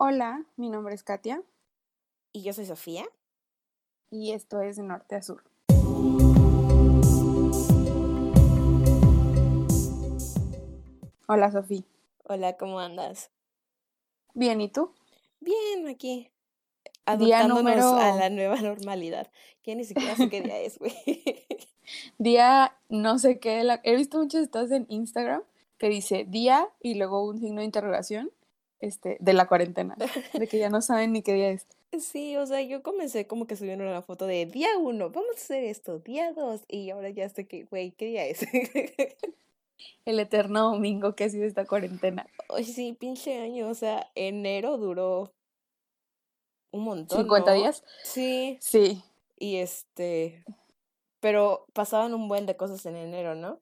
Hola, mi nombre es Katia. Y yo soy Sofía. Y esto es de Norte a Sur. Hola, Sofía. Hola, ¿cómo andas? Bien, ¿y tú? Bien, aquí. Adaptándonos a la nueva normalidad. Que ni siquiera sé qué día es, güey. Día no sé qué. He visto muchos estados en Instagram que dice día y luego un signo de interrogación este, de la cuarentena, de que ya no saben ni qué día es. Sí, o sea, yo comencé como que subiendo una foto de día uno, vamos a hacer esto, día dos, y ahora ya estoy que, güey, ¿qué día es? El eterno domingo que ha sido esta cuarentena. Oye, sí, pinche año, o sea, enero duró un montón. ¿50 días? Sí. Sí. Y este, pero pasaban un buen de cosas en enero, ¿no?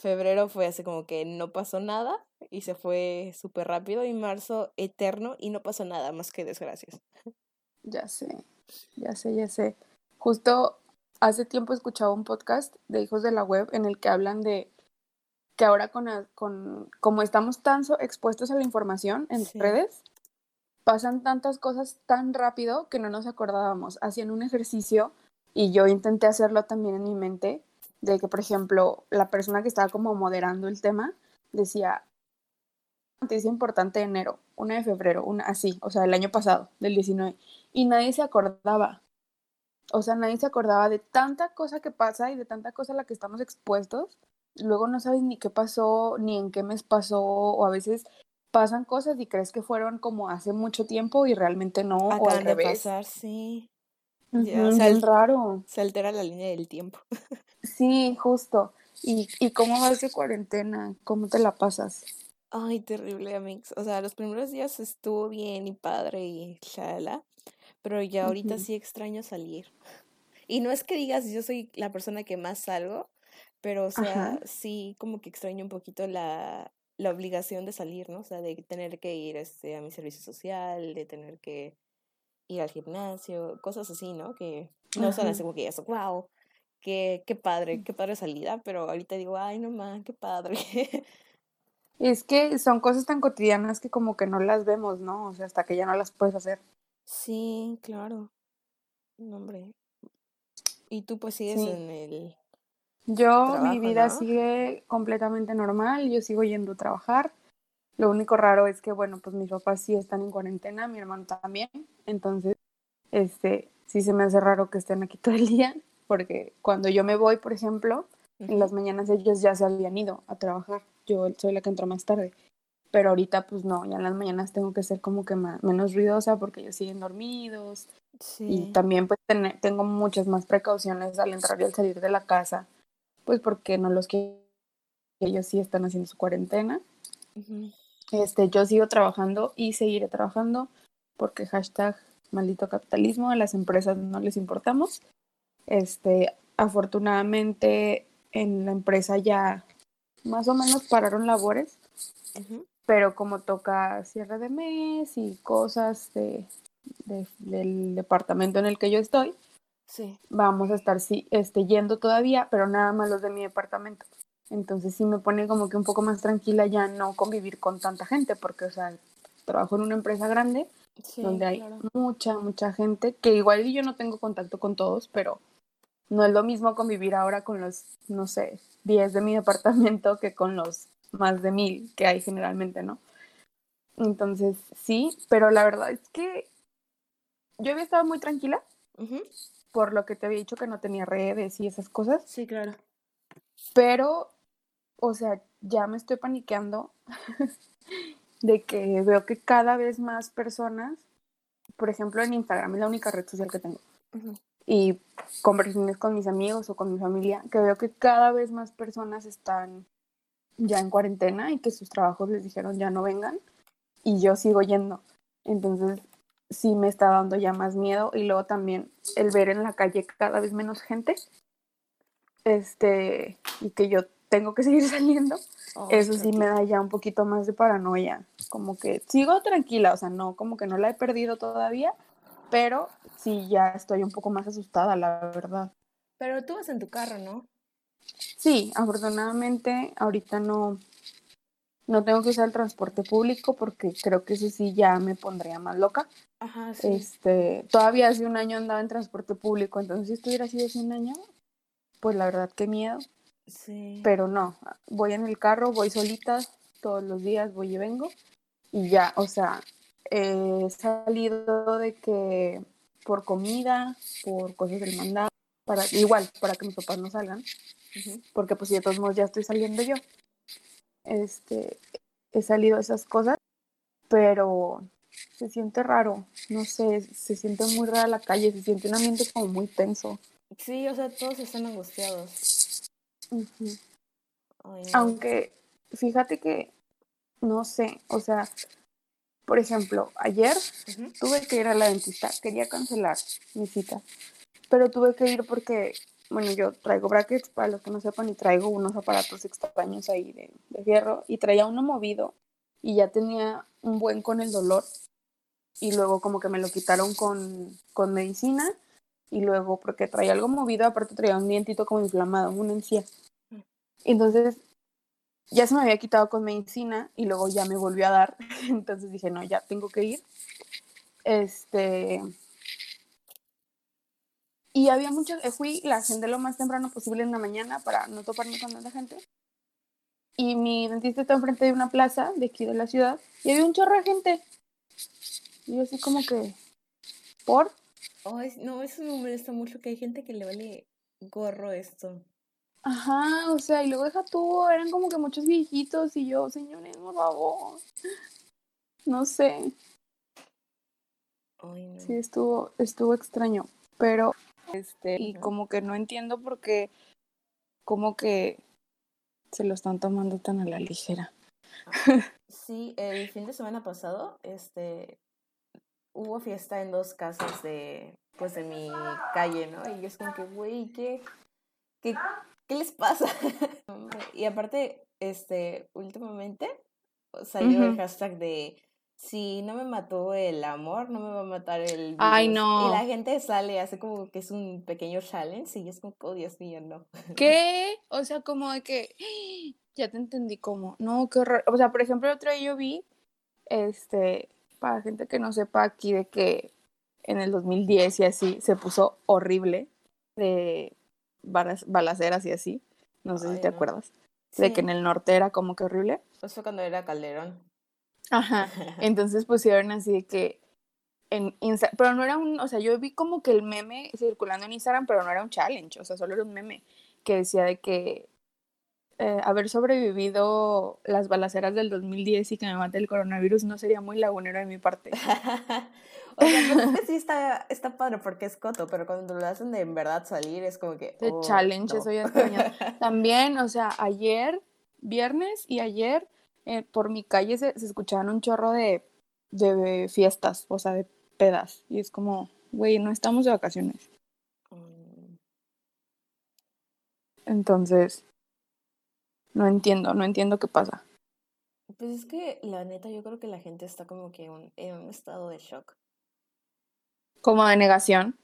Febrero fue así como que no pasó nada y se fue súper rápido y marzo eterno y no pasó nada más que desgracias. Ya sé, ya sé, ya sé. Justo hace tiempo escuchaba un podcast de Hijos de la Web en el que hablan de que ahora con, con como estamos tan expuestos a la información en redes, pasan tantas cosas tan rápido que no nos acordábamos. Hacían un ejercicio y yo intenté hacerlo también en mi mente de que, por ejemplo, la persona que estaba como moderando el tema decía, noticia importante de enero, una de febrero, una así, o sea, el año pasado, del 19, y nadie se acordaba. O sea, nadie se acordaba de tanta cosa que pasa y de tanta cosa a la que estamos expuestos. Luego no sabes ni qué pasó, ni en qué mes pasó, o a veces pasan cosas y crees que fueron como hace mucho tiempo y realmente no, o al revés. pasar, sí. Es raro. Se altera la línea del tiempo. Sí, justo. ¿Y, ¿Y cómo vas de cuarentena? ¿Cómo te la pasas? Ay, terrible, amigos. O sea, los primeros días estuvo bien y padre y chala, pero ya ahorita sí extraño salir. Y no es que digas yo soy la persona que más salgo, pero o sea, sí como que extraño un poquito la, la obligación de salir, ¿no? O sea, de tener que ir este, a mi servicio social, de tener que ir al gimnasio, cosas así, ¿no? Que no son así como que eso, wow, qué, qué padre, qué padre salida, pero ahorita digo, ay, no más, qué padre. Es que son cosas tan cotidianas que como que no las vemos, ¿no? O sea, hasta que ya no las puedes hacer. Sí, claro. hombre. Y tú pues sigues en el... Yo, mi vida sigue completamente normal, yo sigo yendo a trabajar. Lo único raro es que, bueno, pues mis papás sí están en cuarentena, mi hermano también. Entonces, este, sí se me hace raro que estén aquí todo el día porque cuando yo me voy, por ejemplo, en las mañanas ellos ya se habían ido a trabajar, yo soy la que entró más tarde, pero ahorita pues no, ya en las mañanas tengo que ser como que menos ruidosa porque ellos siguen dormidos y también pues tengo muchas más precauciones al entrar y al salir de la casa, pues porque no los quiero, ellos sí están haciendo su cuarentena. Este, yo sigo trabajando y seguiré trabajando porque hashtag maldito capitalismo, a las empresas no les importamos este, afortunadamente en la empresa ya más o menos pararon labores, pero como toca cierre de mes y cosas de, del departamento en el que yo estoy, sí. vamos a estar sí, este, yendo todavía, pero nada más los de mi departamento. Entonces sí me pone como que un poco más tranquila ya no convivir con tanta gente, porque, o sea, trabajo en una empresa grande donde hay mucha, mucha gente, que igual yo no tengo contacto con todos, pero no es lo mismo convivir ahora con los, no sé, 10 de mi departamento que con los más de mil que hay generalmente, ¿no? Entonces, sí, pero la verdad es que yo había estado muy tranquila por lo que te había dicho que no tenía redes y esas cosas. Sí, claro. Pero, o sea, ya me estoy paniqueando de que veo que cada vez más personas, por ejemplo en Instagram, es la única red social que tengo, y conversaciones con mis amigos o con mi familia, que veo que cada vez más personas están ya en cuarentena y que sus trabajos les dijeron ya no vengan y yo sigo yendo. Entonces sí me está dando ya más miedo y luego también el ver en la calle cada vez menos gente este y que yo tengo que seguir saliendo, oh, eso sí me da ya un poquito más de paranoia, como que sigo tranquila, o sea, no, como que no la he perdido todavía, pero sí ya estoy un poco más asustada, la verdad. Pero tú vas en tu carro, ¿no? Sí, afortunadamente ahorita no, No tengo que usar el transporte público porque creo que eso sí ya me pondría más loca. Ajá, sí. Este, todavía hace un año andaba en transporte público, entonces si estuviera así hace un año, pues la verdad qué miedo. Sí. Pero no, voy en el carro, voy solita todos los días, voy y vengo y ya, o sea, he salido de que por comida, por cosas del mandado, para, igual, para que mis papás no salgan, porque pues de todos modos ya estoy saliendo yo. Este, he salido esas cosas, pero se siente raro, no sé, se siente muy rara la calle, se siente un ambiente como muy tenso. Sí, o sea, todos están angustiados. Aunque, fíjate que, no sé, o sea, por ejemplo, ayer tuve que ir a la dentista, quería cancelar mi cita, pero tuve que ir porque, bueno, yo traigo brackets, para los que no sepan, y traigo unos aparatos extraños ahí de, de fierro, y traía uno movido, y ya tenía un buen con el dolor, y luego como que me lo quitaron con, con medicina, y luego porque traía algo movido, aparte traía un dientito como inflamado, una encía. Mm. Entonces ya se me había quitado con medicina y luego ya me volvió a dar. Entonces dije, no, ya tengo que ir. Este. Y había mucho, eh, fui, la agendé lo más temprano posible en la mañana para no toparme con tanta gente. Y mi dentista está enfrente de una plaza de aquí de la ciudad y había un chorro de gente. Y yo así como que, ¿por? No, eso me molesta mucho que hay gente que le vale gorro esto. Ajá, o sea, y luego deja tú, eran como que muchos viejitos y yo, señores, por favor. No sé. Sí, estuvo, estuvo extraño, pero este, y como que no entiendo por qué, como que se lo están tomando tan a la ligera. Sí, el fin de semana pasado, este, hubo fiesta en dos casas de, pues, de mi calle, ¿no? Y yo es como que, güey, ¿qué, qué, ¿qué les pasa? y aparte, este, últimamente salió el hashtag de si no me mató el amor, no me va a matar el virus. Ay, no. Y la gente sale, hace como que es un pequeño challenge y es como, oh, Dios mío, no. ¿Qué? O sea, como de que, ya te entendí como, no, qué horror. O sea, por ejemplo, otro día yo vi, este, para gente que no sepa aquí de que en el 2010 y así se puso horrible de balaceras y así. No sé si te acuerdas. De que en el norte era como que horrible. Eso cuando era Calderón. Ajá. Entonces pusieron así de que en Instagram, pero no era un, o sea, yo vi como que el meme circulando en Instagram, pero no era un challenge, o sea, solo era un meme que decía de que eh, haber sobrevivido las balaceras del 2010 y que me mate el coronavirus no sería muy lagunero de mi parte. o sea, que sí está, está padre porque es coto, pero cuando lo hacen de en verdad salir es como que... De oh, challenge, eso ya También, o sea, ayer, viernes y ayer, eh, por mi calle se, se, escuchaban un chorro de, de fiestas, o sea, de pedas. Y es como, güey, no estamos de vacaciones. Mm. Entonces, no entiendo, no entiendo qué pasa. Pues es que la neta yo creo que la gente está como que en un estado de shock. Como de negación.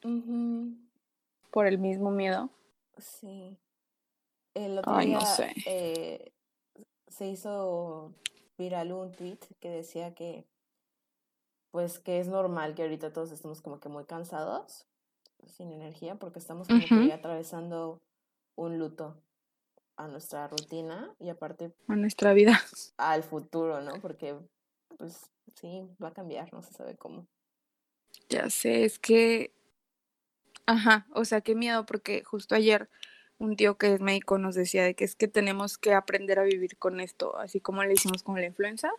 Por el mismo miedo. Sí. El otro día eh, se hizo viral un tweet que decía que pues que es normal que ahorita todos estemos como que muy cansados, sin energía, porque estamos como que atravesando un luto a nuestra rutina y aparte a nuestra vida al futuro, ¿no? Porque pues sí, va a cambiar, no se sabe cómo. Ya sé, es que ajá, o sea, qué miedo porque justo ayer un tío que es médico nos decía de que es que tenemos que aprender a vivir con esto, así como le hicimos con la influenza,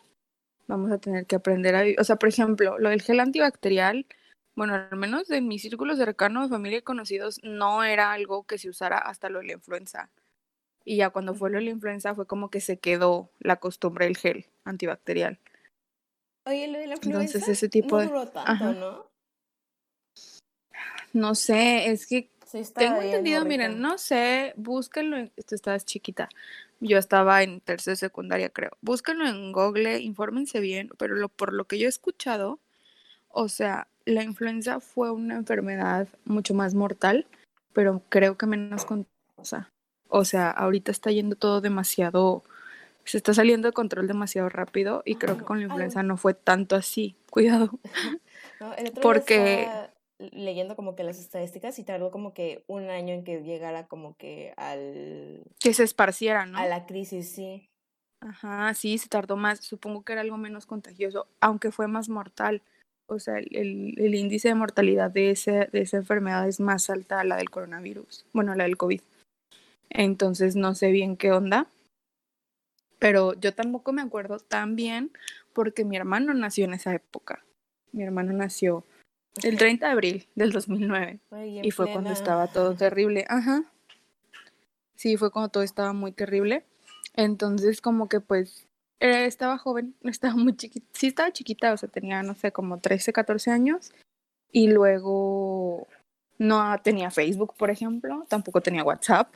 vamos a tener que aprender a vivir, o sea, por ejemplo, lo del gel antibacterial, bueno, al menos en mis círculos cercanos, de familia y conocidos, no era algo que se usara hasta lo de la influenza. Y ya cuando fue lo de la influenza fue como que se quedó la costumbre del gel antibacterial. Oye, lo de la influenza Entonces, ese tipo no de... tanto, ¿no? No sé, es que tengo entendido, miren, no sé, búsquenlo, en... estás chiquita, yo estaba en tercera secundaria creo, búsquenlo en Google, infórmense bien, pero lo, por lo que yo he escuchado, o sea, la influenza fue una enfermedad mucho más mortal, pero creo que menos contagiosa. O sea, ahorita está yendo todo demasiado se está saliendo de control demasiado rápido y creo que con la influenza no fue tanto así. Cuidado. Porque leyendo como que las estadísticas y tardó como que un año en que llegara como que al... Que se esparciera, ¿no? A la crisis, sí. Ajá, sí, se tardó más. Supongo que era algo menos contagioso, aunque fue más mortal. O sea, el, el índice de mortalidad de, ese, de esa enfermedad es más alta a la del coronavirus. Bueno, la del COVID. Entonces no sé bien qué onda. Pero yo tampoco me acuerdo tan bien porque mi hermano nació en esa época. Mi hermano nació el 30 de abril del 2009. y fue cuando estaba todo terrible. Ajá. Sí, fue cuando todo estaba muy terrible. Entonces, como que pues eh, estaba joven, estaba muy chiquita. Sí, estaba chiquita, o sea, tenía, no sé, como 13, 14 años. Y luego no tenía Facebook, por ejemplo. Tampoco tenía WhatsApp.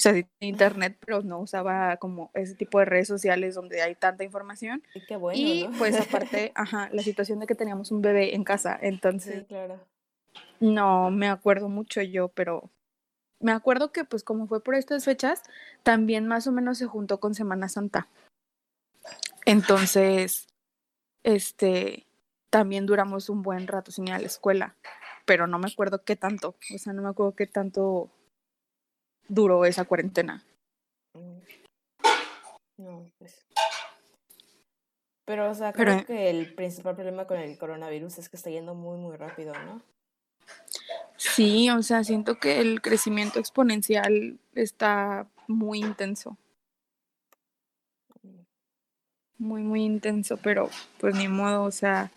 O sea, sí tenía internet, pero no usaba como ese tipo de redes sociales donde hay tanta información. Y qué bueno, Y pues aparte, ajá, la situación de que teníamos un bebé en casa. Entonces, sí, claro. no me acuerdo mucho yo, pero me acuerdo que pues como fue por estas fechas, también más o menos se juntó con Semana Santa. Entonces, este, también duramos un buen rato sin ir a la escuela, pero no me acuerdo qué tanto, o sea, no me acuerdo qué tanto duró esa cuarentena. Mm. No, pues. Pero, o sea, creo que el principal problema con el coronavirus es que está yendo muy, muy rápido, ¿no? Sí, o sea, siento que el crecimiento exponencial está muy intenso. Muy, muy intenso, pero pues ni modo, o sea,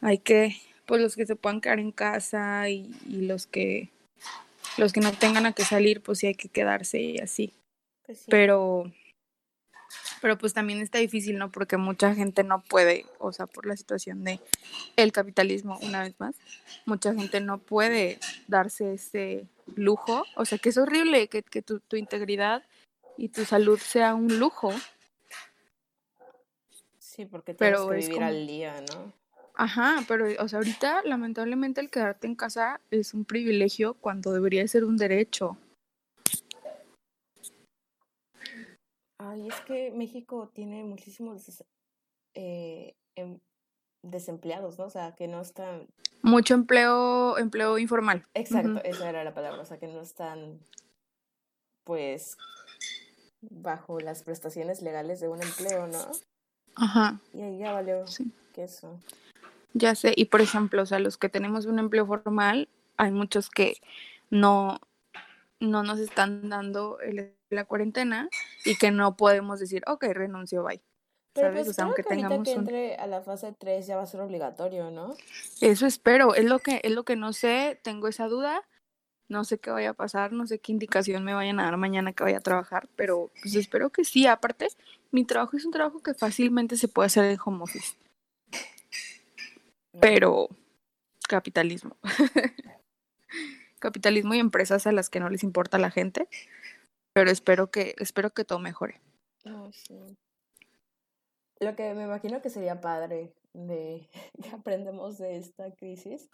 hay que, pues los que se puedan quedar en casa y, los que los que no tengan a qué salir, pues sí hay que quedarse y así. Pues pero pero pues también está difícil, ¿no? Porque mucha gente no puede, o sea, por la situación de el capitalismo, una vez más, mucha gente no puede darse ese lujo, o sea, que es horrible que, que tu, tu integridad y tu salud sea un lujo. Sí, porque tienes pero que vivir al día, ¿no? Ajá, pero, o sea, ahorita lamentablemente el quedarte en casa es un privilegio cuando debería ser un derecho. Ay, es que México tiene muchísimos eh, em, desempleados, ¿no? O sea, que no están... Mucho empleo, empleo informal. Exacto, esa era la palabra, o sea, que no están, pues, bajo las prestaciones legales de un empleo, ¿no? Ajá. Y ahí ya valió sí. que eso. Ya sé, y por ejemplo, o sea, los que tenemos un empleo formal, hay muchos que no, no nos están dando el la cuarentena y que no podemos decir, ok, renuncio, bye. Pero ¿sabes? Pues, aunque que tengamos que entre a la fase 3 ya va a ser obligatorio, ¿no? Eso espero, es lo que es lo que no sé, tengo esa duda. No sé qué vaya a pasar, no sé qué indicación me vayan a dar mañana que vaya a trabajar, pero pues espero que sí. Aparte, mi trabajo es un trabajo que fácilmente se puede hacer en home office. Pero capitalismo. capitalismo y empresas a las que no les importa la gente pero espero que, espero que todo mejore. Lo que me imagino que sería padre de que aprendemos de esta crisis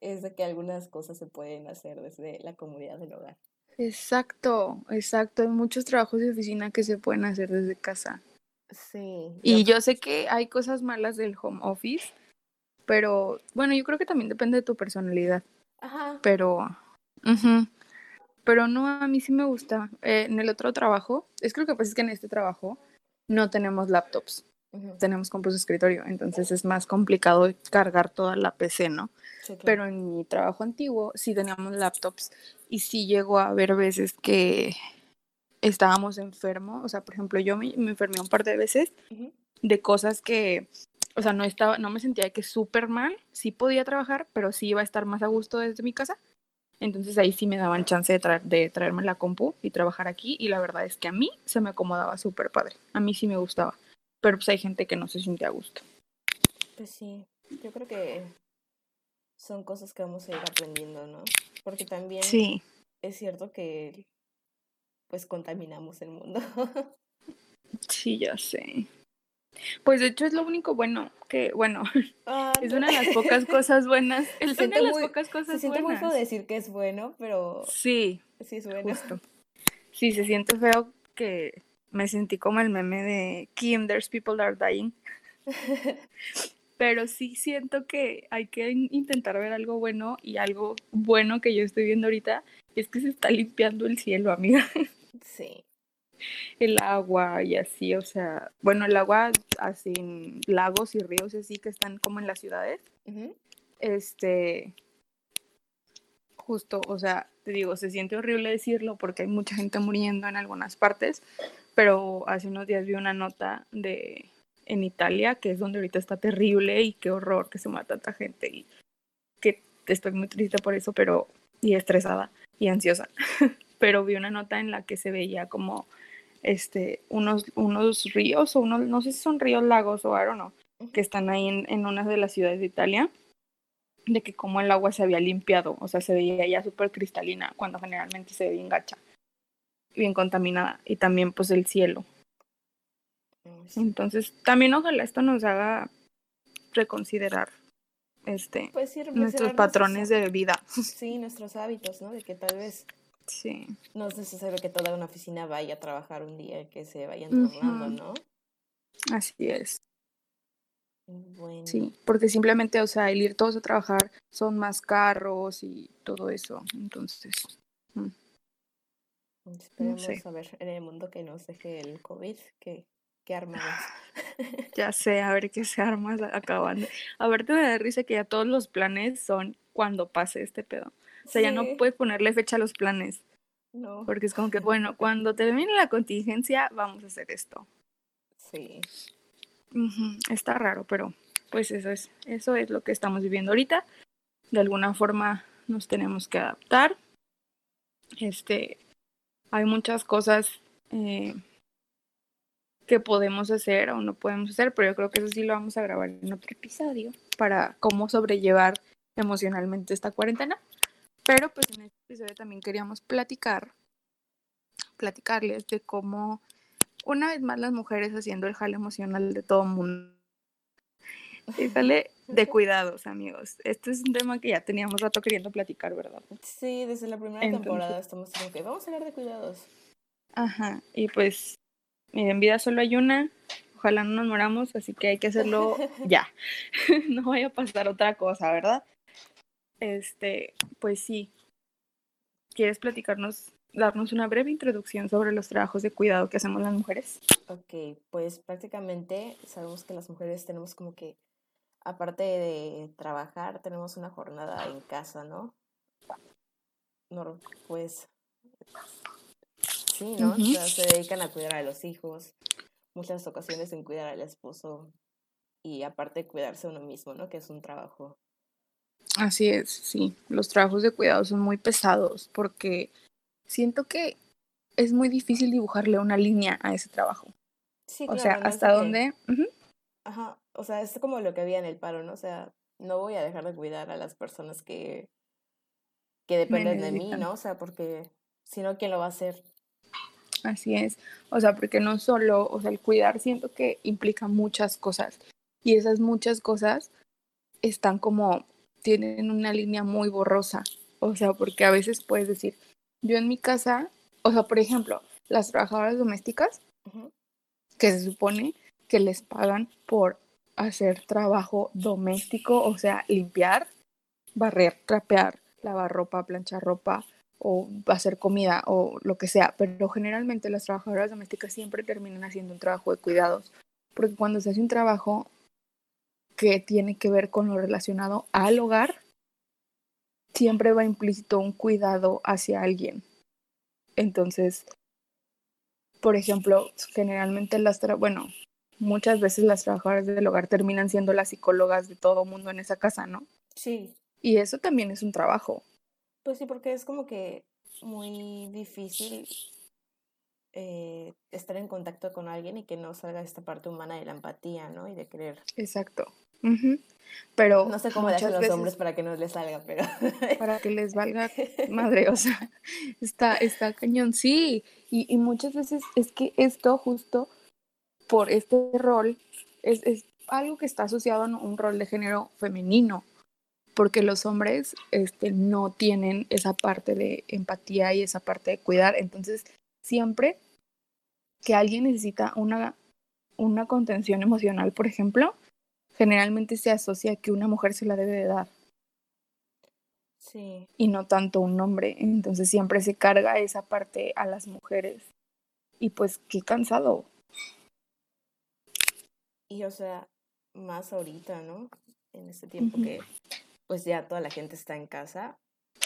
es de que algunas cosas se pueden hacer desde la comunidad del hogar. Exacto, exacto. Hay muchos trabajos de oficina que se pueden hacer desde casa. Sí. Y yo sé que hay cosas malas del home office, pero bueno, yo creo que también depende de tu personalidad. Ajá. Pero, pero no, a mí sí me gusta. Eh, en el otro trabajo, es creo que pues es que en este trabajo no tenemos laptops, tenemos compus de escritorio, entonces es más complicado cargar toda la PC, ¿no? Pero en mi trabajo antiguo sí teníamos laptops y sí llegó a haber veces que estábamos enfermos, o sea, por ejemplo, yo me, enfermé un par de veces de cosas que, o sea, no estaba, no me sentía que súper mal, sí podía trabajar, pero sí iba a estar más a gusto desde mi casa entonces ahí sí me daban chance de, traer, de traerme la compu y trabajar aquí y la verdad es que a mí se me acomodaba súper padre. A mí sí me gustaba. Pero pues hay gente que no se siente a gusto. Pues sí, yo creo que son cosas que vamos a ir aprendiendo, ¿no? Porque también sí. es cierto que pues contaminamos el mundo. sí, ya sé. Pues de hecho es lo único bueno que, bueno, ah, es una de las pocas cosas buenas. Es una de las pocas cosas se siente muy feo decir que es bueno, pero sí, sí es bueno. Sí, se siente feo que, me sentí como el meme de Kim, there's people that are dying. Pero sí siento que hay que intentar ver algo bueno y algo bueno que yo estoy viendo ahorita es que se está limpiando el cielo, amiga. Sí. El agua y así, o sea, bueno, el agua así lagos y ríos así que están como en las ciudades. Este, justo, o sea, te digo, se siente horrible decirlo porque hay mucha gente muriendo en algunas partes, pero hace unos días vi una nota de en Italia, que es donde ahorita está terrible y qué horror que se mata tanta gente y que estoy muy triste por eso, pero y estresada y ansiosa. pero vi una nota en la que se veía como este unos unos ríos o unos no sé si son ríos, lagos o I don't know, que están ahí en, en una de las ciudades de Italia de que como el agua se había limpiado, o sea, se veía ya súper cristalina cuando generalmente se ve bien gacha, bien contaminada y también pues el cielo. Entonces, también ojalá esto nos haga reconsiderar este pues nuestros patrones de vida. Sí, nuestros hábitos, ¿no? De que tal vez sí. no es necesario que toda una oficina vaya a trabajar un día, que se vayan tornando, ¿no? Así es. Sí, porque simplemente, o sea, el ir todos a trabajar son más carros y todo eso. Entonces, mm. esperemos a ver en el mundo que nos deje el COVID, que, que armamos. ya sé, a ver qué se arma acabando. A ver, te me da risa que ya todos los planes son cuando pase este pedo. O sea, ya no puedes ponerle fecha a los planes. No. Porque es como que, bueno, cuando termine la contingencia, vamos a hacer esto. Sí. Está raro, pero pues eso es, eso es lo que estamos viviendo ahorita. De alguna forma nos tenemos que adaptar. Este, hay muchas cosas eh, que podemos hacer o no podemos hacer, pero yo creo que eso sí lo vamos a grabar en otro episodio para cómo sobrellevar emocionalmente esta cuarentena. Pero pues en este episodio también queríamos platicar, platicarles de cómo una vez más las mujeres haciendo el jale emocional de todo mundo. Y sale de cuidados, amigos. Este es un tema que ya teníamos rato queriendo platicar, ¿verdad? Sí, desde la primera temporada estamos diciendo que vamos a hablar de cuidados. Ajá, y pues, miren, vida solo hay una. Ojalá no nos moramos, así que hay que hacerlo ya. no vaya a pasar otra cosa, ¿verdad? Este, pues sí. ¿Quieres platicarnos darnos una breve introducción sobre los trabajos de cuidado que hacemos las mujeres? Ok, pues prácticamente sabemos que las mujeres tenemos como que, aparte de trabajar, tenemos una jornada en casa, ¿no? No, pues sí, ¿no? o sea, se dedican a cuidar a los hijos, muchas ocasiones en cuidar al esposo y aparte cuidarse a uno mismo, ¿no? Que es un trabajo. Así es, sí. Los trabajos de cuidado son muy pesados porque siento que es muy difícil dibujarle una línea a ese trabajo. Sí, o sea, hasta dónde... Ajá, o sea, es como lo que había en el paro, ¿no? O sea, no voy a dejar de cuidar a las personas que, que dependen de mí, ¿no? O sea, porque si no, ¿quién lo va a hacer? Así es. O sea, porque no solo, o sea, el cuidar siento que implica muchas cosas. Y esas muchas cosas están como, tienen una línea muy borrosa. O sea, porque a veces puedes decir, yo en mi casa, o sea, por ejemplo, las trabajadoras domésticas, que se supone que les pagan por hacer trabajo doméstico, o sea, limpiar, barrer, trapear, lavar ropa, planchar ropa o hacer comida o lo que sea, pero generalmente las trabajadoras domésticas siempre terminan haciendo un trabajo de cuidados, porque cuando se hace un trabajo que tiene que ver con lo relacionado al hogar, siempre va implícito un cuidado hacia alguien. Entonces, por ejemplo, generalmente las, bueno, muchas veces las trabajadoras del hogar terminan siendo las psicólogas de todo mundo en esa casa, ¿no? Sí. Y eso también es un trabajo. Pues sí, porque es como que muy difícil eh, estar en contacto con alguien y que no salga esta parte humana de la empatía, ¿no? Y de querer. Exacto. Pero no sé cómo le hacen los hombres para que no les salga, pero para que les valga madre, o sea, está, está cañón, sí, y, y muchas veces es que esto justo por este rol es, es algo que está asociado a un rol de género femenino, porque los hombres este, no tienen esa parte de empatía y esa parte de cuidar, entonces siempre que alguien necesita una, una contención emocional, por ejemplo, generalmente se asocia que una mujer se la debe de dar. Sí. Y no tanto un hombre. Entonces siempre se carga esa parte a las mujeres. Y pues qué cansado. Y o sea, más ahorita, ¿no? En este tiempo que pues ya toda la gente está en casa,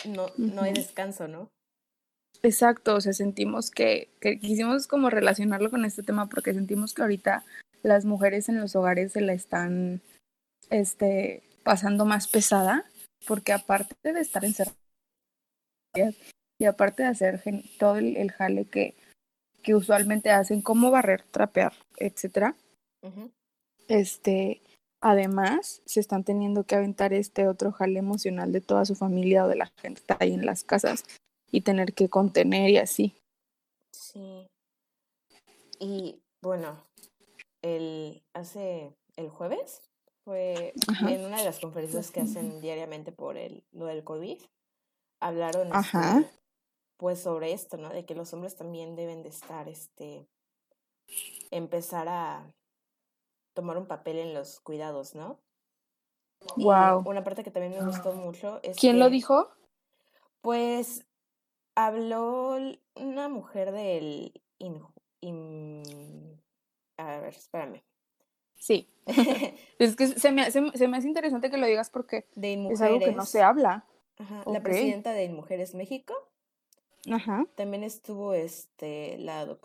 no, no hay descanso, ¿no? Exacto, o sea, sentimos que, que quisimos como relacionarlo con este tema porque sentimos que ahorita las mujeres en los hogares se la están este, pasando más pesada, porque aparte de estar encerradas y aparte de hacer todo el, jale que, que usualmente hacen, como barrer, trapear, etcétera, este, además se están teniendo que aventar este otro jale emocional de toda su familia o de la gente que está ahí en las casas y tener que contener y así. Sí. Y bueno, el hace el jueves fue en una de las conferencias que hacen diariamente por el lo del COVID hablaron este, pues sobre esto, ¿no? De que los hombres también deben de estar este empezar a tomar un papel en los cuidados, ¿no? Wow. una parte que también me gustó mucho es ¿Quién lo dijo? Pues habló una mujer del a ver, espérame. Sí. es que se me, se, me, hace interesante que lo digas porque es algo que no se habla. La presidenta de Mujeres México. Ajá. También estuvo este la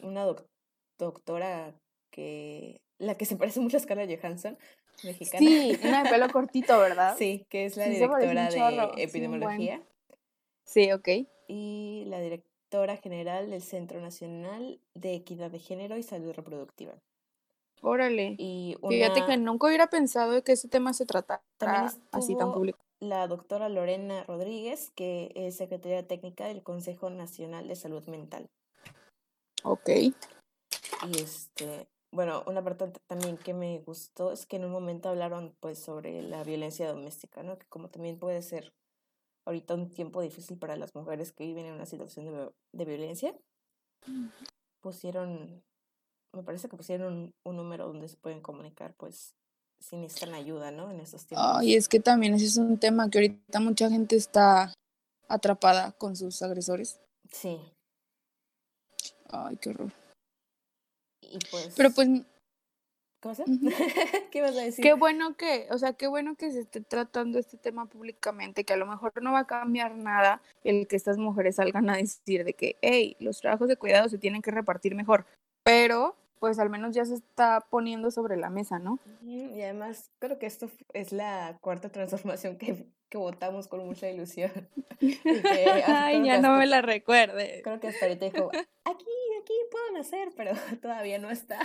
una doctora que la que se parece mucho a Scarlett Johansson, mexicana. Sí, una de pelo cortito, ¿verdad? Sí, que es la directora de epidemiología. Sí, ok. Y la directora general del Centro Nacional de Equidad de Género y Salud Reproductiva. Órale. Y Fíjate que nunca hubiera pensado que ese tema se tratara así tan público. La doctora Lorena Rodríguez, que es secretaria técnica del Consejo Nacional de Salud Mental. Ok. Y este, bueno, una parte también que me gustó es que en un momento hablaron pues sobre la violencia doméstica, ¿no? Que como también puede ser ahorita un tiempo difícil para las mujeres que viven en una situación de, de violencia. Pusieron, me parece que pusieron un, un, número donde se pueden comunicar, pues, si necesitan ayuda, ¿no? En esos tiempos. Y es que también ese es un tema que ahorita mucha gente está atrapada con sus agresores. Sí. Ay, qué horror. Y pues... Pero pues ¿Qué vas a decir? Qué bueno que, o sea, qué bueno que se esté tratando este tema públicamente, que a lo mejor no va a cambiar nada el que estas mujeres salgan a decir de que, hey, los trabajos de cuidado se tienen que repartir mejor, pero pues al menos ya se está poniendo sobre la mesa, ¿no? Y además creo que esto es la cuarta transformación que, que votamos con mucha ilusión. Ay, ya no me la recuerde. Creo que hasta ahorita dijo, aquí, aquí puedo nacer, pero todavía no está.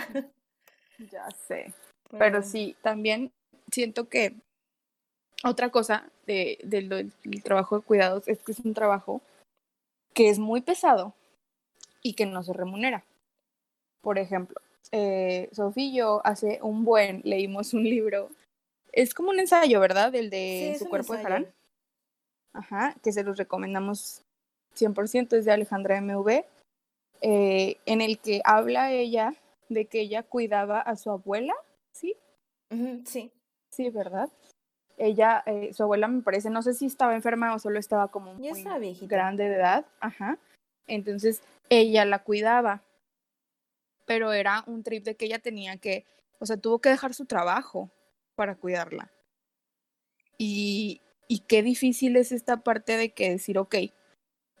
Ya sé. Pero sí, también siento que otra cosa de, del trabajo de cuidados es que es un trabajo que es muy pesado y que no se remunera. Por ejemplo, eh, Sofía y yo hace un buen leímos un libro. Es como un ensayo, ¿verdad? El de su cuerpo de Harán. Ajá, que se los recomendamos 100%, es de Alejandra MV, eh, en el que habla ella de que ella cuidaba a su abuela, ¿sí? sí. Sí, ¿verdad? Ella, eh, su abuela me parece, no sé si estaba enferma o solo estaba como muy grande de edad, ajá. Entonces ella la cuidaba, pero era un trip de que ella tenía que, o sea, tuvo que dejar su trabajo para cuidarla. Y, y qué difícil es esta parte de que decir, ok,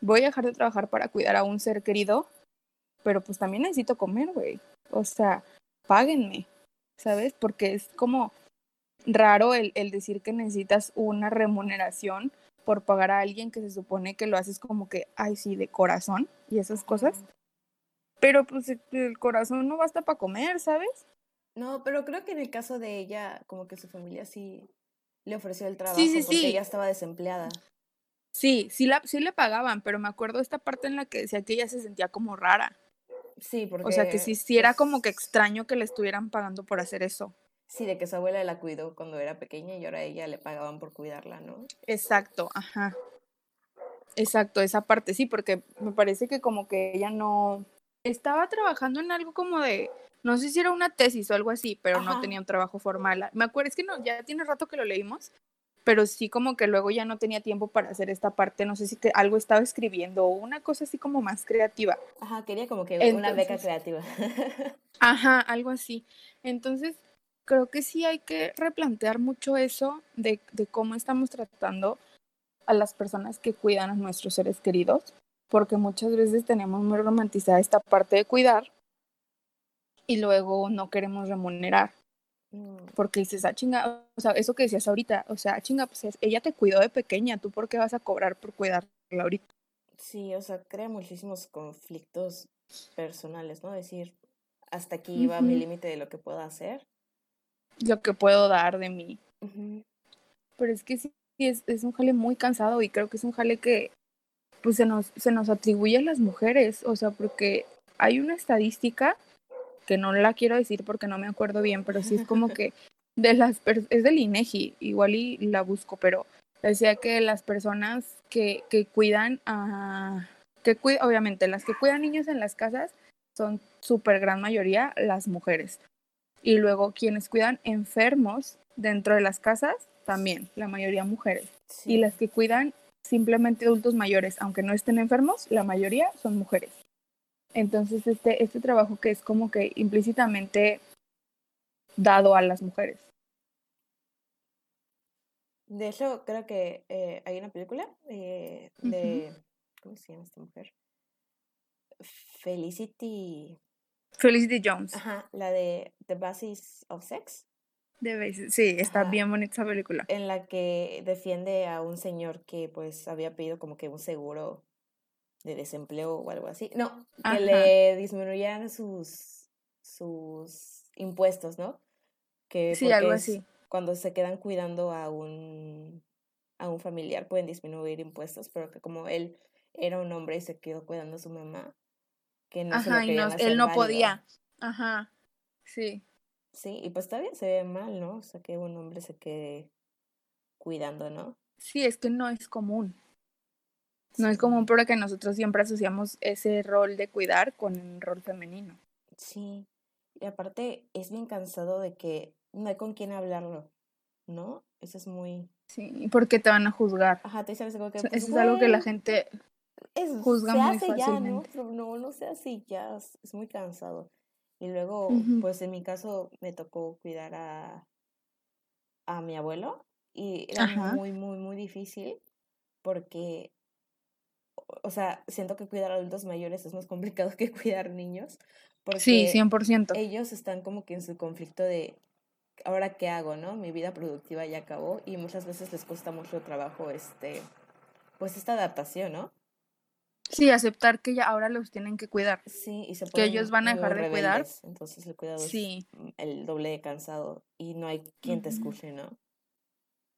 voy a dejar de trabajar para cuidar a un ser querido, pero pues también necesito comer, güey o sea, páguenme, ¿sabes? Porque es como raro el, el decir que necesitas una remuneración por pagar a alguien que se supone que lo haces como que, ay, sí, de corazón y esas cosas. Pero pues el corazón no basta para comer, ¿sabes? No, pero creo que en el caso de ella, como que su familia sí le ofreció el trabajo sí, sí, porque ella estaba desempleada. Sí, sí, la, sí le pagaban, pero me acuerdo esta parte en la que decía que ella se sentía como rara. Sí, porque... O sea, que sí, sí era como que extraño que le estuvieran pagando por hacer eso. Sí, de que su abuela la cuidó cuando era pequeña y ahora a ella le pagaban por cuidarla, ¿no? Exacto, ajá. Exacto, esa parte sí, porque me parece que como que ella no, estaba trabajando en algo como de, no sé si era una tesis o algo así, pero no tenía un trabajo formal. Me acuerdo, es que no, ya tiene rato que lo leímos, pero sí como que luego ya no tenía tiempo para hacer esta parte, no sé si que algo estaba escribiendo o una cosa así como más creativa. Ajá, quería como que una beca creativa. ajá, algo así. Entonces, creo que sí hay que replantear mucho eso de, de cómo estamos tratando a las personas que cuidan a nuestros seres queridos, porque muchas veces tenemos muy romantizada esta parte de cuidar y luego no queremos remunerar. Mm. Porque dices, ah, chinga, o sea, eso que decías ahorita, o sea, chinga, pues ella te cuidó de pequeña, ¿tú por qué vas a cobrar por cuidarla ahorita? Sí, o sea, crea muchísimos conflictos personales, ¿no? Decir, hasta aquí va mi límite de lo que puedo hacer. Lo que puedo dar de mí. Pero es que sí, es, es un jale muy cansado y creo que es un jale que pues se nos, se nos atribuye a las mujeres, o sea, porque hay una estadística que no la quiero decir porque no me acuerdo bien, pero sí es como que de las es del INEGI, igual y la busco, pero decía que las personas que, que cuidan a que obviamente las que cuidan niños en las casas son súper gran mayoría las mujeres. Y luego quienes cuidan enfermos dentro de las casas, también, la mayoría mujeres. Y las que cuidan simplemente adultos mayores, aunque no estén enfermos, la mayoría son mujeres. Entonces, este, este trabajo que es como que implícitamente dado a las mujeres. De hecho, creo que eh, hay una película eh, de. ¿Cómo se llama esta mujer? Felicity. Felicity Jones. Ajá, la de The Basis of Sex. De sí, está bien bonita esa película. En la que defiende a un señor que pues había pedido como que un seguro de desempleo o algo así. No, que le disminuyeran sus, sus impuestos, ¿no? Que sí, algo así. Cuando se quedan cuidando a un, a un familiar pueden disminuir impuestos, pero que como él era un hombre y se quedó cuidando a su mamá, que no Ajá, y no, él no podía. Ajá, sí. Sí, y pues todavía se ve mal, ¿no? O sea, que un hombre se quede cuidando, ¿no? Sí, es que no es común. No es común porque nosotros siempre asociamos ese rol de cuidar con el rol femenino. Sí, y aparte es bien cansado de que no hay con quién hablarlo, ¿no? Eso es muy... Sí, porque te van a juzgar. Ajá, te sabes algo que... Eso pues, es algo que la gente juzga muy fácilmente. Ya, ¿no? no, no sé así, ya es muy cansado. Y luego, pues en mi caso me tocó cuidar a, a mi abuelo y era muy, muy, muy difícil porque o sea, siento que cuidar adultos mayores es más complicado que cuidar niños. Porque sí, 100%. Ellos están como que en su conflicto de, ahora qué hago, ¿no? Mi vida productiva ya acabó y muchas veces les cuesta mucho trabajo, este, pues esta adaptación, ¿no? Sí, aceptar que ya ahora los tienen que cuidar. Sí, y se Que ellos van a dejar de cuidar. Entonces el cuidado sí. es el doble de cansado y no hay quien te escuche, ¿no?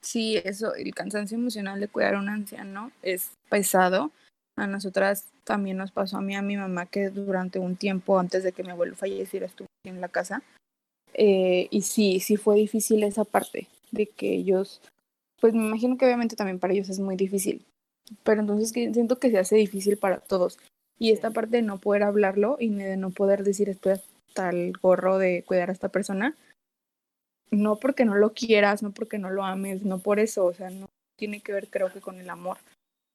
Sí, eso, el cansancio emocional de cuidar a un anciano es pesado a nosotras también nos pasó a mí, a mi mamá, que durante un tiempo antes de que mi abuelo falleciera estuvo en la casa. Eh, y sí, sí fue difícil esa parte de que ellos, pues me imagino que obviamente también para ellos es muy difícil, pero entonces siento que se hace difícil para todos. Y esta parte de no poder hablarlo y de no poder decir estoy hasta el gorro de cuidar a esta persona, no porque no lo quieras, no porque no lo ames, no por eso, o sea, no tiene que ver creo que con el amor,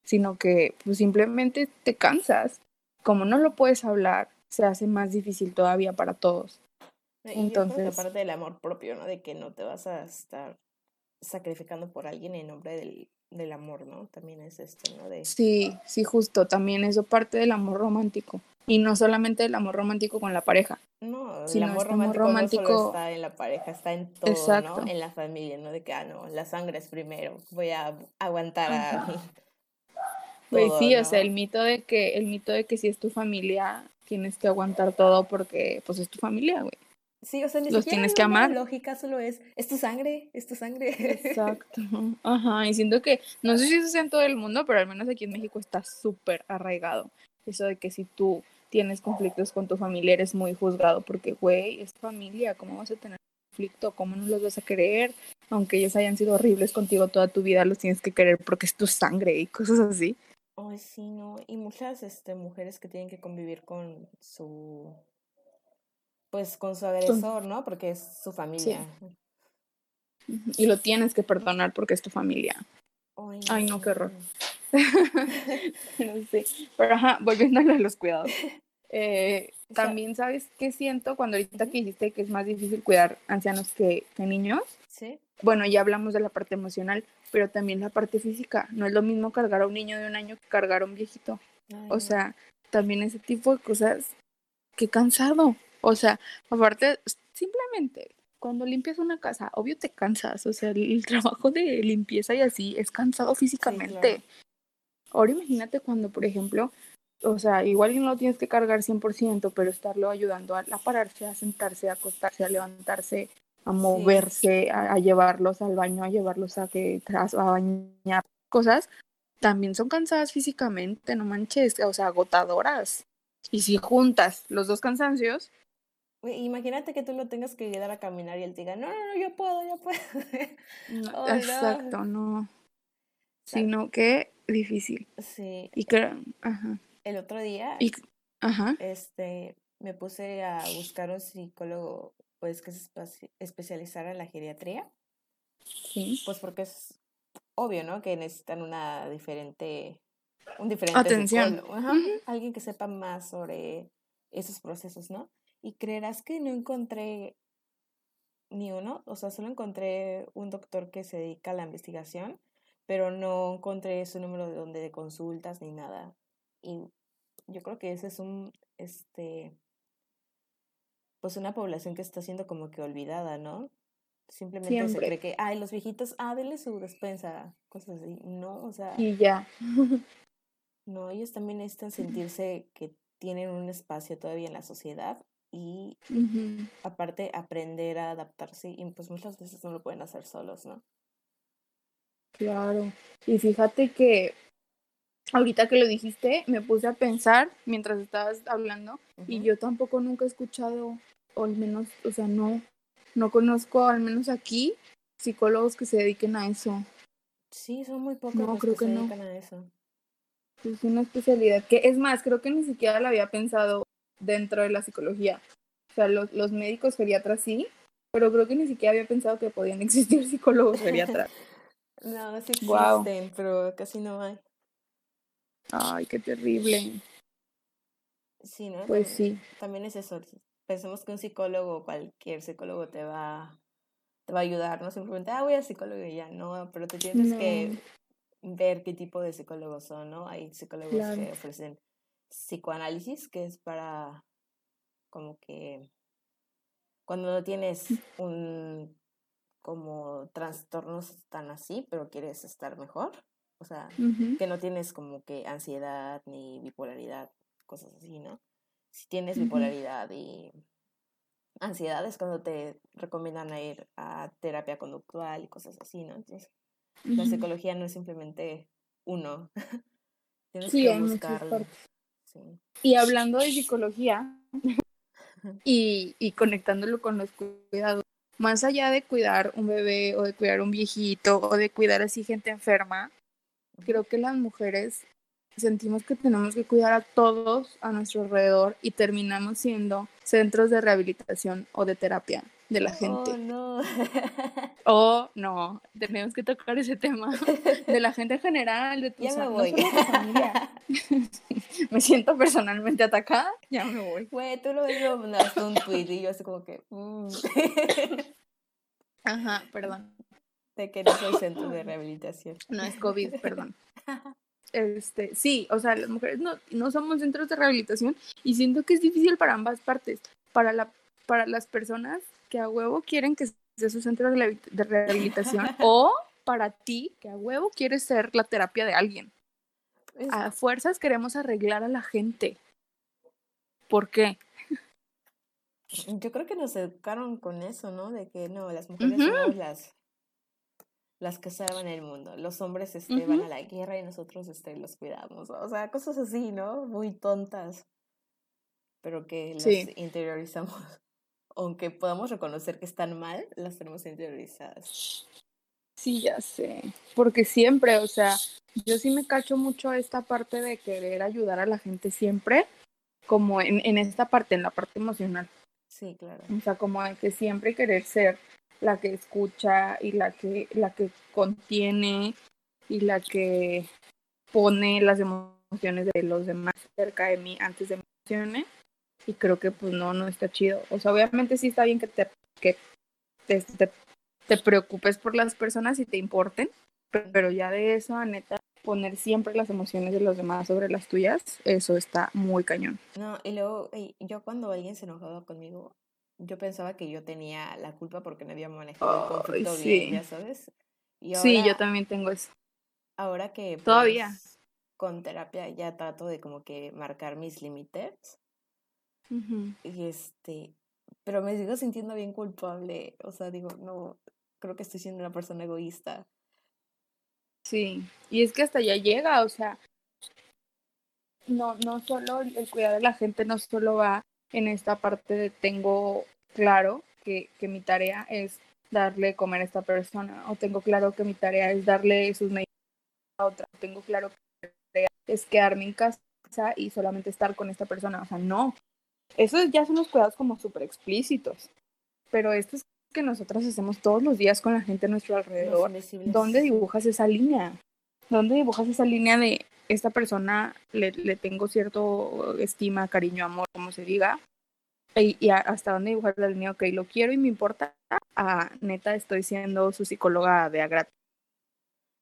sino que pues simplemente te cansas. Como no lo puedes hablar, se hace más difícil todavía para todos. Entonces, aparte parte del amor propio, ¿no? De que no te vas a estar sacrificando por alguien en nombre del, del amor, ¿no? También es esto, ¿no? De... Sí, sí, justo, también eso parte del amor romántico. Y no solamente el amor romántico con la pareja. No, el amor este romántico, romántico, no solo está en la pareja, está en todo, ¿no? En la familia, ¿no? De que, ah, no, la sangre es primero, voy a aguantar a, pues sí, o sea, el mito de que, el mito de que si es tu familia, tienes que aguantar todo porque pues es tu familia, güey. Sí, o sea, ni los tienes que amar. Lógica solo es, es tu sangre, es tu sangre. Exacto. Ajá, y siento que, no sé si eso sea en todo el mundo, pero al menos aquí en México está súper arraigado. Eso de que si tú tienes conflictos con tu familia eres muy juzgado porque, güey, es tu familia, ¿cómo vas a tener conflicto? ¿Cómo no los vas a querer? Aunque ellos hayan sido horribles contigo toda tu vida, los tienes que querer porque es tu sangre y cosas así. Ay, sí, no. Y muchas este, mujeres que tienen que convivir con su. Pues con su agresor, ¿no? Porque es su familia. Y lo tienes que perdonar porque es tu familia. Ay, no, qué horror. no sé. Pero ajá, volviendo a los cuidados. Eh, también, ¿sabes qué siento cuando ahorita que dijiste que es más difícil cuidar ancianos que, que niños? Sí. Bueno, ya hablamos de la parte emocional, pero también la parte física. No es lo mismo cargar a un niño de un año que cargar a un viejito. o sea, también ese tipo de cosas, qué cansado. O sea, aparte, simplemente cuando limpias una casa, obvio te cansas. O sea, el, trabajo de limpieza y así es cansado físicamente. Ahora imagínate cuando, por ejemplo, o sea, igual no lo tienes que cargar 100%, pero estarlo ayudando a, pararse, a sentarse, a acostarse, a levantarse, a moverse, a, llevarlos al baño, a llevarlos a que a bañar, cosas, también son cansadas físicamente, no manches, o sea, agotadoras. Y si juntas los dos cansancios. Imagínate que tú lo tengas que llegar a caminar y él te diga, no, no, no, yo puedo, yo puedo. exacto, no. Sino que difícil. Sí. Y que, ajá el otro día este me puse a buscar un psicólogo pues que se especializara en la geriatría. Sí. Pues porque es obvio, ¿no? Que necesitan una diferente un diferente atención. Alguien que sepa más sobre esos procesos, ¿no? Y creerás que no encontré ni uno, o sea, solo encontré un doctor que se dedica a la investigación, pero no encontré su número de donde de consultas ni nada. Y yo creo que ese es un, este, pues una población que está siendo como que olvidada, ¿no? Simplemente se cree que, ay, los viejitos, ah, denle su despensa, cosas así. No, o sea. Y ya. no, ellos también necesitan sentirse que tienen un espacio todavía en la sociedad y aparte aprender a adaptarse y pues muchas veces no lo pueden hacer solos, ¿no? Claro. Y fíjate que ahorita que lo dijiste, me puse a pensar mientras estabas hablando y yo tampoco nunca he escuchado, o al menos, o sea, no, no conozco, al menos aquí, psicólogos que se dediquen a eso. Sí, son muy pocos los que, se dedican a eso. Es una especialidad que, es más, creo que ni siquiera la había pensado dentro de la psicología. O sea, los, los médicos geriatras sí, pero creo que ni siquiera había pensado que podían existir psicólogos geriatras. no, sí existen, pero casi no hay. Ay, qué terrible. Sí, ¿no? Pues sí. También es eso. Pensemos que un psicólogo, cualquier psicólogo te va, te va a ayudar, no simplemente, ah, voy al psicólogo y ya, no, pero te tienes que ver qué tipo de psicólogos son, ¿no? Hay psicólogos que ofrecen psicoanálisis, que es para como que cuando no tienes un como trastornos tan así, pero quieres estar mejor. O sea, que no tienes como que ansiedad ni bipolaridad, cosas así, ¿no? Si tienes bipolaridad y ansiedad es cuando te recomiendan ir a terapia conductual y cosas así, ¿no? Entonces, la psicología no es simplemente uno. tienes que buscarlo. Sí. Y hablando de psicología y, y conectándolo con los cuidados, más allá de cuidar un bebé o de cuidar un viejito o de cuidar así gente enferma, creo que las mujeres sentimos que tenemos que cuidar a todos a nuestro alrededor y terminamos siendo centros de rehabilitación o de terapia de la gente. Oh, no. oh, no, tenemos que tocar ese tema de la gente en general, de tu ya me voy. familia. me siento personalmente atacada, ya me voy. Güey, tú lo ves, mandaste un tweet y yo así como que... Mm. Aja, perdón que no soy centro de rehabilitación. No es COVID, perdón. Este, sí, o sea, las mujeres no, no somos centros de rehabilitación y siento que es difícil para ambas partes. Para, la, para las personas que a huevo quieren que sea su centro de rehabilitación o para ti que a huevo quieres ser la terapia de alguien. A fuerzas queremos arreglar a la gente. ¿Por qué? Yo creo que nos educaron con eso, ¿no? De que no, las mujeres somos las las que salvan el mundo. Los hombres este, van a la guerra y nosotros este, los cuidamos. O sea, cosas así, ¿no? Muy tontas, pero que las interiorizamos. Aunque podamos reconocer que están mal, las tenemos interiorizadas. Sí, ya sé. Porque siempre, o sea, yo sí me cacho mucho esta parte de querer ayudar a la gente siempre, como en, en esta parte, en la parte emocional. Sí, claro. O sea, como de que siempre querer ser la que escucha y la que, la que contiene y la que pone las emociones de los demás cerca de mí antes de emociones. Y creo que pues no, no está chido. O sea, obviamente sí está bien que te, que te, te, preocupes por las personas y te importen, pero ya de eso a neta poner siempre las emociones de los demás sobre las tuyas, eso está muy cañón. No, y luego yo cuando alguien se enojaba conmigo, yo pensaba que yo tenía la culpa porque no había manejado el conflicto bien, ya sabes. sí, yo también tengo eso. Ahora que todavía pues, con terapia ya trato de como que marcar mis límites. Y este, pero me sigo sintiendo bien culpable. O sea, digo, no, creo que estoy siendo una persona egoísta. Sí, y es que hasta ya llega, o sea, no, no solo el cuidar de la gente no solo va en esta parte de tengo claro que, que mi tarea es darle comer a esta persona, o tengo claro que mi tarea es darle sus medidas a otra, tengo claro que mi tarea es quedarme en casa y solamente estar con esta persona, o sea, no. Eso ya son los cuidados como súper explícitos, pero esto es que nosotros hacemos todos los días con la gente a nuestro alrededor. ¿Dónde dibujas esa línea? ¿Dónde dibujas esa línea de esta persona le, le tengo cierto estima, cariño, amor, como se diga? Y, hasta dónde dibujar la línea, ok, lo quiero y me importa. Ah, neta, estoy siendo su psicóloga de agrado.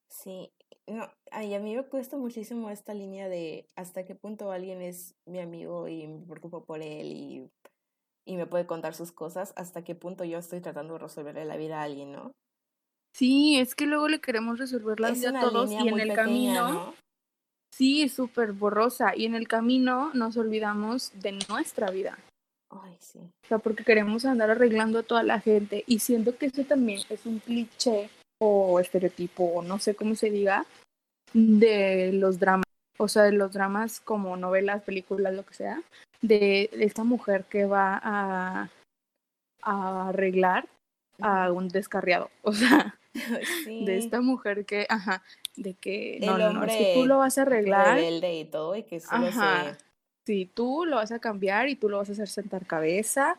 Sí, no, ay, a mí me cuesta muchísimo esta línea de hasta qué punto alguien es mi amigo y me preocupo por él y, y me puede contar sus cosas, hasta qué punto yo estoy tratando de resolverle la vida a alguien, ¿no? Sí, es que luego le queremos resolver la vida a todos y en el camino. Sí, súper borrosa. Y en el camino nos olvidamos de nuestra vida. Ay, sí. O sea, porque queremos andar arreglando a toda la gente. Y siento que eso también es un cliché o estereotipo o no sé cómo se diga de los dramas, o sea, de los dramas como novelas, películas, lo que sea, de, esta mujer que va a, a arreglar a un descarriado, o sea, de esta mujer que, ajá, de que no, no, no, es que tú lo vas a arreglar. Y todo, y que ajá, Sí, tú lo vas a cambiar y tú lo vas a hacer sentar cabeza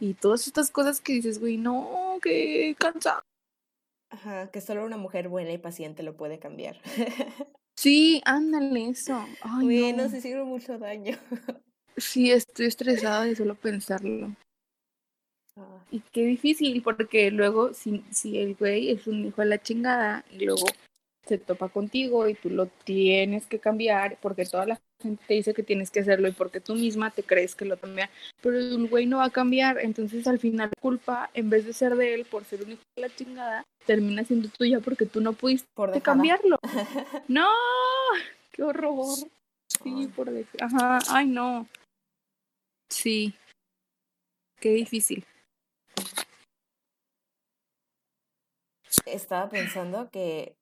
y todas estas cosas que dices, güey, no, qué cansado. Ajá, que solo una mujer buena y paciente lo puede cambiar. sí, ándale eso. Ay, Güey, no. se sirve mucho daño. sí, estoy estresada de solo pensarlo. Ah. Y qué difícil, porque luego si, si el güey es un hijo de la chingada y luego se topa contigo y tú lo tienes que cambiar porque toda la gente te dice que tienes que hacerlo y porque tú misma te crees que lo cambia, pero el güey no va a cambiar, entonces al final la culpa, en vez de ser de él por ser un hijo de la chingada, termina siendo tuya porque tú no pudiste por cambiarlo. no, qué horror. Sí, por decir, ajá, ay no. Sí. Qué difícil. Estaba pensando que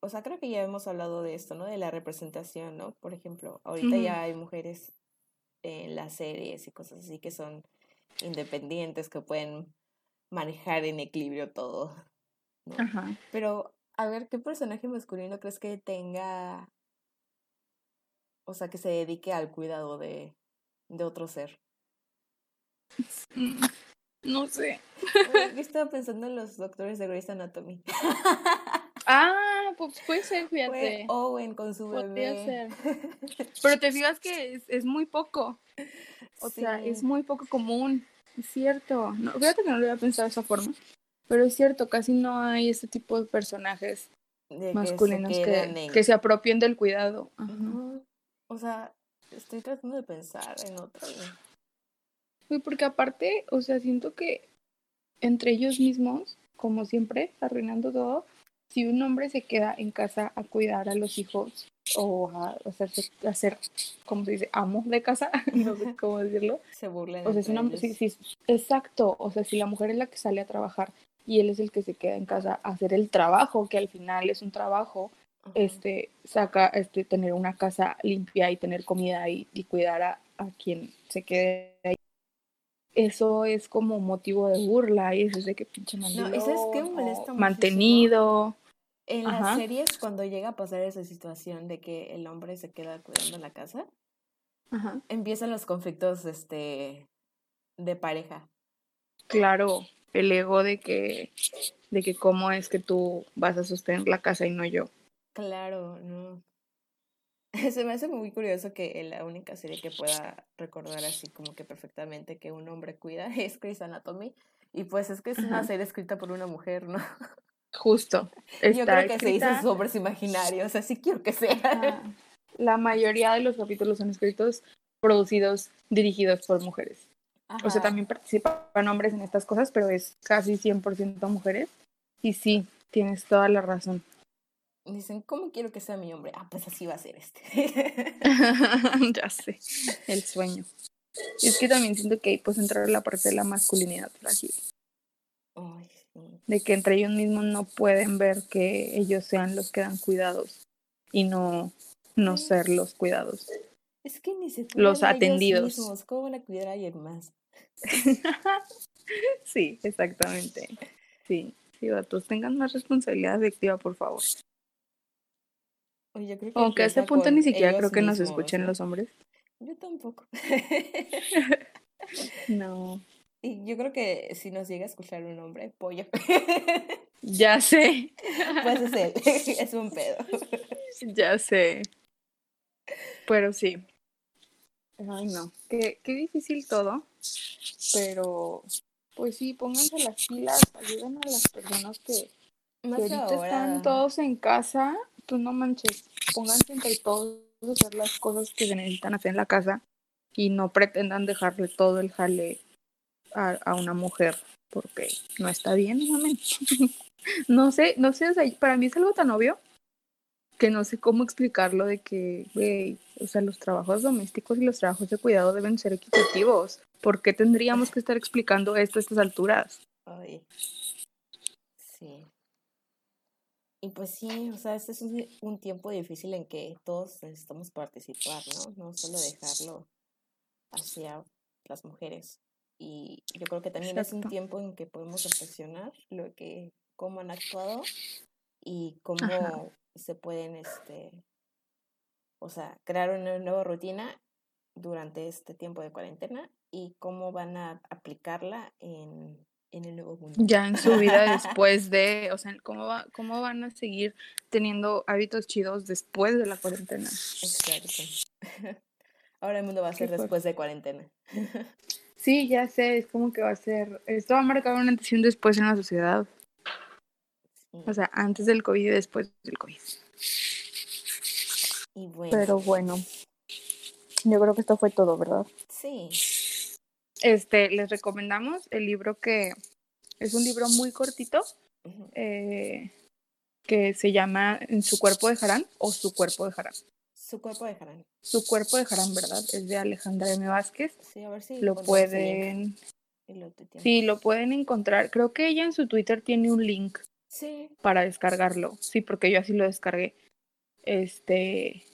o sea, creo que ya hemos hablado de esto, ¿no? De la representación, ¿no? Por ejemplo, ahorita ya hay mujeres en las series y cosas así que son independientes, que pueden manejar en equilibrio todo. Ajá. Pero, a ver, ¿qué personaje masculino crees que tenga, o sea, que se dedique al cuidado de, de otro ser? No sé. Yo estaba pensando en los doctores de Grey's Anatomy. Ah, pues puede ser, fíjate. Owen con su bebé. Ser. Pero te fijas que es, es muy poco. O sea, es muy poco común. Es cierto. No, fíjate que no lo había pensado de esa forma. Pero es cierto, casi no hay este tipo de personajes masculinos que, que, se apropien del cuidado. O sea, estoy tratando de pensar en otro. Uy, porque aparte, o sea, siento que entre ellos mismos, como siempre, arruinando todo, si un hombre se queda en casa a cuidar a los hijos o a hacerse, hacer, ¿cómo se dice? Amo de casa, no sé cómo decirlo. Se burlen. O sea, si una, sí, sí, exacto, o sea, si la mujer es la que sale a trabajar y él es el que se queda en casa a hacer el trabajo, que al final es un trabajo, este, saca, este, tener una casa limpia y tener comida y, y cuidar a, a quien se quede ahí eso es como motivo de burla y eso es de que pinche mandilón, no, eso es que molesta mantenido. En las series, cuando llega a pasar esa situación de que el hombre se queda cuidando la casa, empiezan los conflictos este, de pareja. Claro, el ego de que, de que cómo es que tú vas a sostener la casa y no yo. Claro, no. Se me hace muy curioso que la única serie que pueda recordar así como que perfectamente que un hombre cuida es Chris Anatomy. Y pues es que es una serie escrita por una mujer, ¿no? Justo. Yo creo que se hizo hombres imaginarios, así quiero que sea. La mayoría de los capítulos son escritos, producidos, dirigidos por mujeres. O sea, también participan hombres en estas cosas, pero es casi 100% mujeres. Y sí, tienes toda la razón. Dicen, ¿cómo quiero que sea mi hombre? Ah, pues así va a ser este. ya sé, el sueño. Es que también siento que ahí pues entrar la parte de la masculinidad frágil. De que entre ellos mismos no pueden ver que ellos sean los que dan cuidados y no, no ser los cuidados. Es que ni se los atendidos. ¿Cómo van a cuidar a alguien más? sí, exactamente. Sí, sí, vatos, tengan más responsabilidad afectiva, por favor. Oye, creo que Aunque a este punto ni siquiera creo que nos escuchen los hombres. Yo tampoco. no. Y yo creo que si nos llega a escuchar un hombre, pollo. ya sé. Pues es él, es un pedo. ya sé. Pero sí. Ay, no. Qué, qué difícil todo. Pero, pues sí, pónganse las pilas, ayuden a las personas que, que ahorita están todos en casa. Tú no manches, pónganse entre todos a hacer las cosas que se necesitan hacer en la casa y no pretendan dejarle todo el jale a, a una mujer porque no está bien, no sé, no sé, o sea, para mí es algo tan obvio que no sé cómo explicarlo de que, güey, o sea, los trabajos domésticos y los trabajos de cuidado deben ser equitativos. ¿Por qué tendríamos que estar explicando esto a estas alturas? Ay. Sí. Y pues sí, o sea, este es un, un, tiempo difícil en que todos necesitamos participar, ¿no? No solo dejarlo hacia las mujeres. Y yo creo que también es un tiempo en que podemos reflexionar lo que, cómo han actuado y cómo se pueden, este, o sea, crear una nueva rutina durante este tiempo de cuarentena y cómo van a aplicarla en, en el nuevo mundo. Ya en su vida después de, o sea, cómo, va, cómo van a seguir teniendo hábitos chidos después de la cuarentena. Exacto. Ahora el mundo va a ser después de cuarentena. Sí, ya sé, es como que va a ser, esto va a marcar una antes después en la sociedad. O sea, antes del COVID y después del COVID. Pero bueno, yo creo que esto fue todo, ¿verdad? Sí. Este, les recomendamos el libro que es un libro muy cortito, eh, que se llama En su cuerpo dejarán o Su cuerpo dejarán. Su cuerpo dejarán. Su cuerpo dejarán, ¿verdad? Es de Alejandra M. Vázquez. Sí, a ver si lo pueden. Sí, lo pueden encontrar. Creo que ella en su Twitter tiene un link. Sí. Para descargarlo. Sí, porque yo así lo descargué. Este.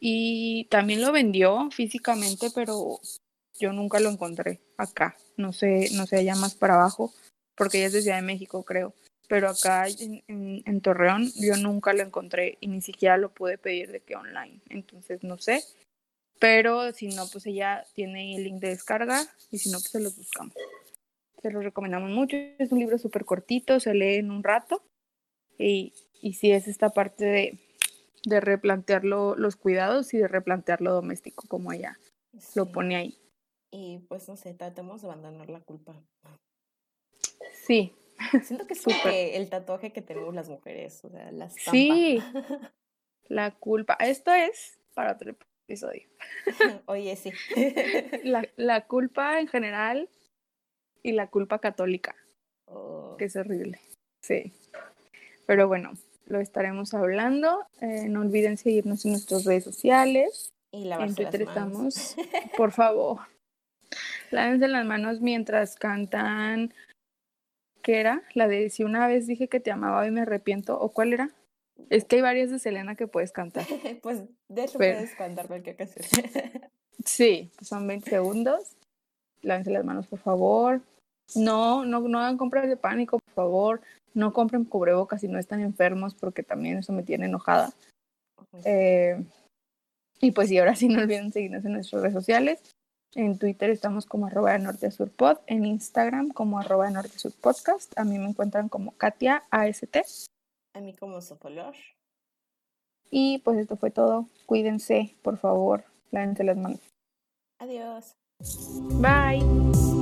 Y también lo vendió físicamente, pero yo nunca lo encontré acá. No sé, no sé, allá más para abajo, porque ella es de Ciudad de México, creo pero acá en, en, Torreón yo nunca lo encontré y ni siquiera lo pude pedir de que online, entonces no sé, pero si no, pues ella tiene el link de descarga y si no, pues se los buscamos. Se los recomendamos mucho, es un libro súper cortito, se lee en un rato y, y sí es esta parte de, de replantear los cuidados y de replantear lo doméstico como ella lo pone ahí. Y pues no sé, tratemos de abandonar la culpa. Sí, Siento que es el tatuaje que tenemos las mujeres, o sea, la Sí, la culpa. Esto es para otro episodio. Oye, sí. La, la culpa en general y la culpa católica, oh. que es horrible. Sí. Pero bueno, lo estaremos hablando. Eh, no olviden seguirnos en nuestras redes sociales. Y en Twitter estamos. Por favor. Lávense las manos mientras cantan ¿Qué era? La de si una vez dije que te amaba y me arrepiento, ¿o cuál era? Es que hay varias de Selena que puedes cantar. pues de hecho puedes cantar cualquier canción. sí, son 20 segundos. Lávense las manos, por favor. No, no, no hagan compras de pánico, por favor. no compren cubrebocas si no están enfermos, porque también eso me tiene enojada. Eh, y pues sí, ahora sí no olviden seguirnos en nuestras redes sociales. En Twitter estamos como arroba de norte sur pod, en Instagram como arroba de norte sur podcast. A mí me encuentran como Katia AST. A mí como Sopolor. Y pues esto fue todo. Cuídense, por favor. Lávense las manos. Adiós. Bye.